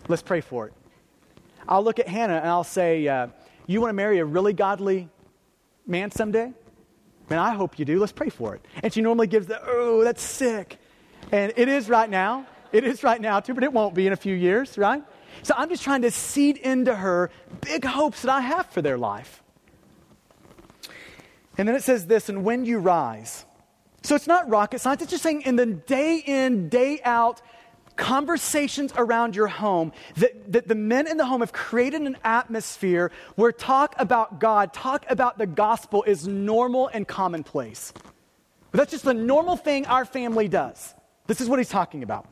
Let's pray for it. I'll look at Hannah and I'll say, uh, You want to marry a really godly man someday? Man, I hope you do. Let's pray for it. And she normally gives the, oh, that's sick. And it is right now. It is right now, too, but it won't be in a few years, right? So I'm just trying to seed into her big hopes that I have for their life. And then it says this, and when you rise. So it's not rocket science, it's just saying in the day in, day out conversations around your home that, that the men in the home have created an atmosphere where talk about God, talk about the gospel is normal and commonplace. But that's just the normal thing our family does. This is what he's talking about.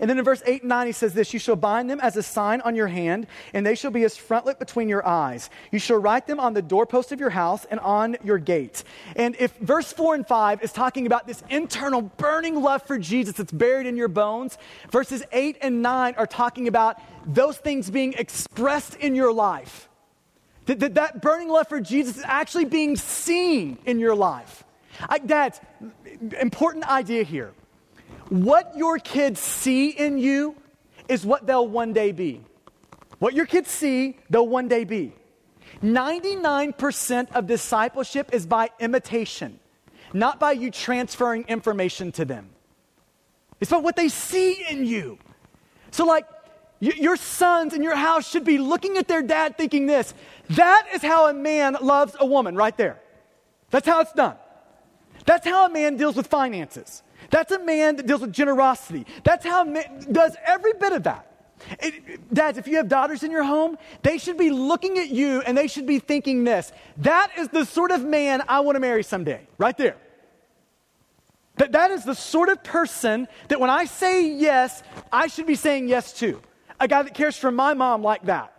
And then in verse 8 and 9, he says this You shall bind them as a sign on your hand, and they shall be as frontlet between your eyes. You shall write them on the doorpost of your house and on your gate. And if verse 4 and 5 is talking about this internal burning love for Jesus that's buried in your bones, verses 8 and 9 are talking about those things being expressed in your life. That, that, that burning love for Jesus is actually being seen in your life. I, dads, important idea here what your kids see in you is what they'll one day be. What your kids see, they'll one day be. 99% of discipleship is by imitation, not by you transferring information to them. It's about what they see in you. So, like, your sons in your house should be looking at their dad thinking this that is how a man loves a woman, right there. That's how it's done. That's how a man deals with finances. That's a man that deals with generosity. That's how man does every bit of that. It, dads, if you have daughters in your home, they should be looking at you and they should be thinking this. That is the sort of man I want to marry someday, right there. That, that is the sort of person that when I say yes, I should be saying yes to. A guy that cares for my mom like that.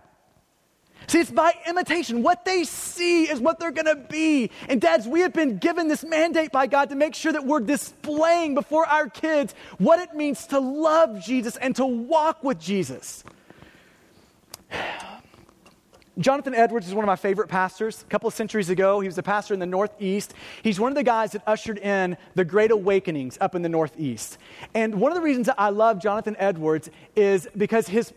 See, it's by imitation. What they see is what they're going to be. And dads, we have been given this mandate by God to make sure that we're displaying before our kids what it means to love Jesus and to walk with Jesus. Jonathan Edwards is one of my favorite pastors. A couple of centuries ago, he was a pastor in the Northeast. He's one of the guys that ushered in the Great Awakenings up in the Northeast. And one of the reasons that I love Jonathan Edwards is because his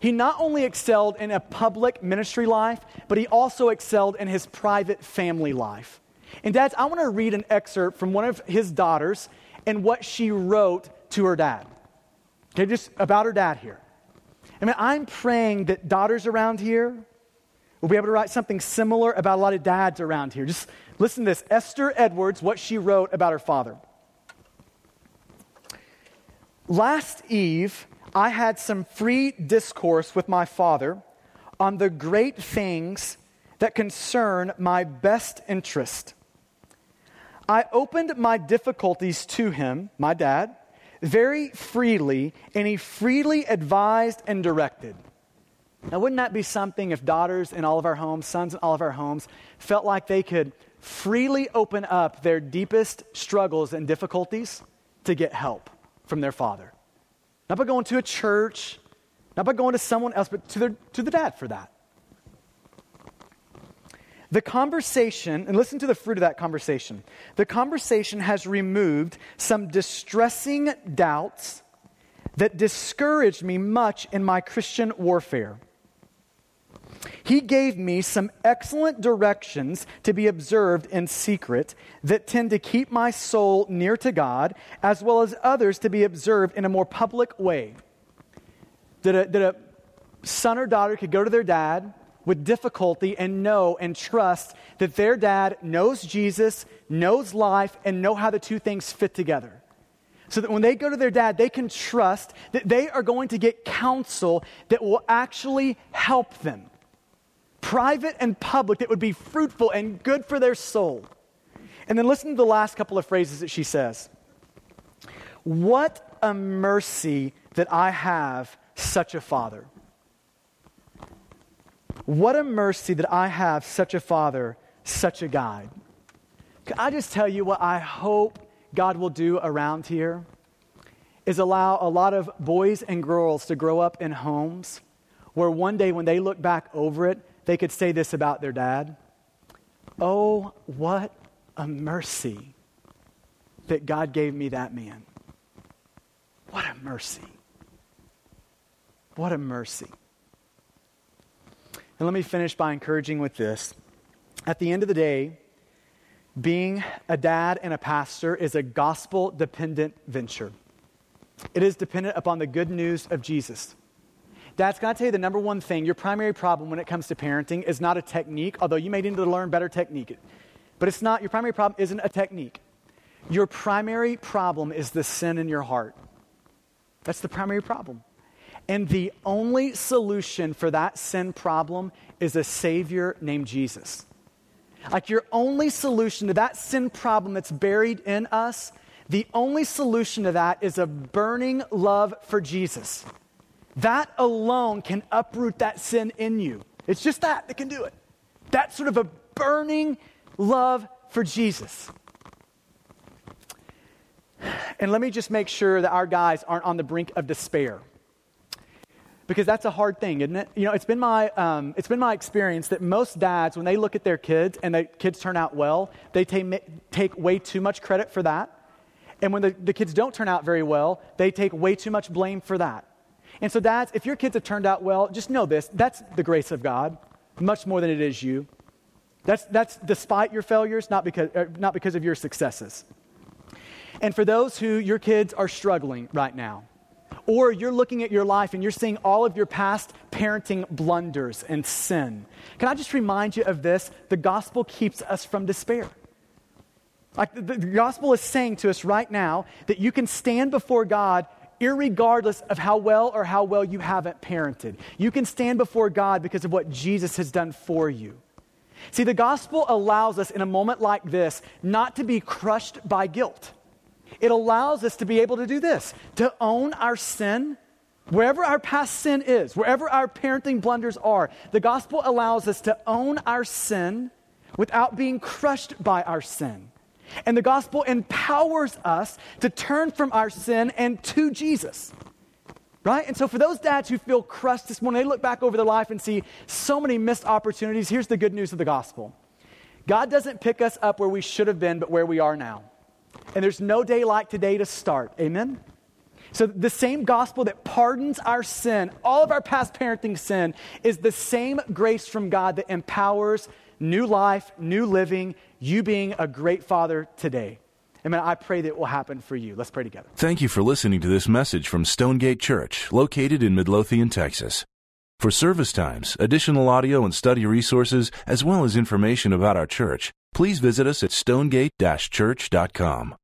he not only excelled in a public ministry life, but he also excelled in his private family life. And, dads, I want to read an excerpt from one of his daughters and what she wrote to her dad. Okay, just about her dad here. I mean, I'm praying that daughters around here will be able to write something similar about a lot of dads around here. Just listen to this Esther Edwards, what she wrote about her father. Last Eve, I had some free discourse with my father on the great things that concern my best interest. I opened my difficulties to him, my dad, very freely, and he freely advised and directed. Now, wouldn't that be something if daughters in all of our homes, sons in all of our homes, felt like they could freely open up their deepest struggles and difficulties to get help from their father? Not by going to a church, not by going to someone else, but to, their, to the dad for that. The conversation, and listen to the fruit of that conversation. The conversation has removed some distressing doubts that discouraged me much in my Christian warfare. He gave me some excellent directions to be observed in secret that tend to keep my soul near to God, as well as others to be observed in a more public way. That a, that a son or daughter could go to their dad with difficulty and know and trust that their dad knows Jesus, knows life, and know how the two things fit together. So that when they go to their dad, they can trust that they are going to get counsel that will actually help them. Private and public, that would be fruitful and good for their soul. And then listen to the last couple of phrases that she says. What a mercy that I have such a father. What a mercy that I have such a father, such a guide. Can I just tell you what I hope God will do around here? Is allow a lot of boys and girls to grow up in homes where one day when they look back over it, they could say this about their dad Oh, what a mercy that God gave me that man. What a mercy. What a mercy. And let me finish by encouraging with this. At the end of the day, being a dad and a pastor is a gospel dependent venture. It is dependent upon the good news of Jesus. Dad's got to tell you the number one thing your primary problem when it comes to parenting is not a technique, although you may need to learn better technique. But it's not, your primary problem isn't a technique. Your primary problem is the sin in your heart. That's the primary problem. And the only solution for that sin problem is a Savior named Jesus. Like your only solution to that sin problem that's buried in us, the only solution to that is a burning love for Jesus. That alone can uproot that sin in you. It's just that that can do it. That sort of a burning love for Jesus. And let me just make sure that our guys aren't on the brink of despair because that's a hard thing, isn't it? You know, it's been my um, it's been my experience that most dads, when they look at their kids and the kids turn out well, they take take way too much credit for that, and when the, the kids don't turn out very well, they take way too much blame for that. And so, dads, if your kids have turned out well, just know this: that's the grace of God, much more than it is you. That's that's despite your failures, not because uh, not because of your successes. And for those who your kids are struggling right now, or you're looking at your life and you're seeing all of your past parenting blunders and sin. Can I just remind you of this? The gospel keeps us from despair. Like the, the gospel is saying to us right now that you can stand before God regardless of how well or how well you haven't parented. You can stand before God because of what Jesus has done for you. See, the gospel allows us in a moment like this not to be crushed by guilt. It allows us to be able to do this to own our sin. Wherever our past sin is, wherever our parenting blunders are, the gospel allows us to own our sin without being crushed by our sin. And the gospel empowers us to turn from our sin and to Jesus. Right? And so, for those dads who feel crushed this morning, they look back over their life and see so many missed opportunities. Here's the good news of the gospel God doesn't pick us up where we should have been, but where we are now. And there's no day like today to start. Amen? So, the same gospel that pardons our sin, all of our past parenting sin, is the same grace from God that empowers new life, new living, you being a great father today. Amen. I pray that it will happen for you. Let's pray together. Thank you for listening to this message from Stonegate Church, located in Midlothian, Texas. For service times, additional audio and study resources, as well as information about our church, please visit us at stonegate-church.com.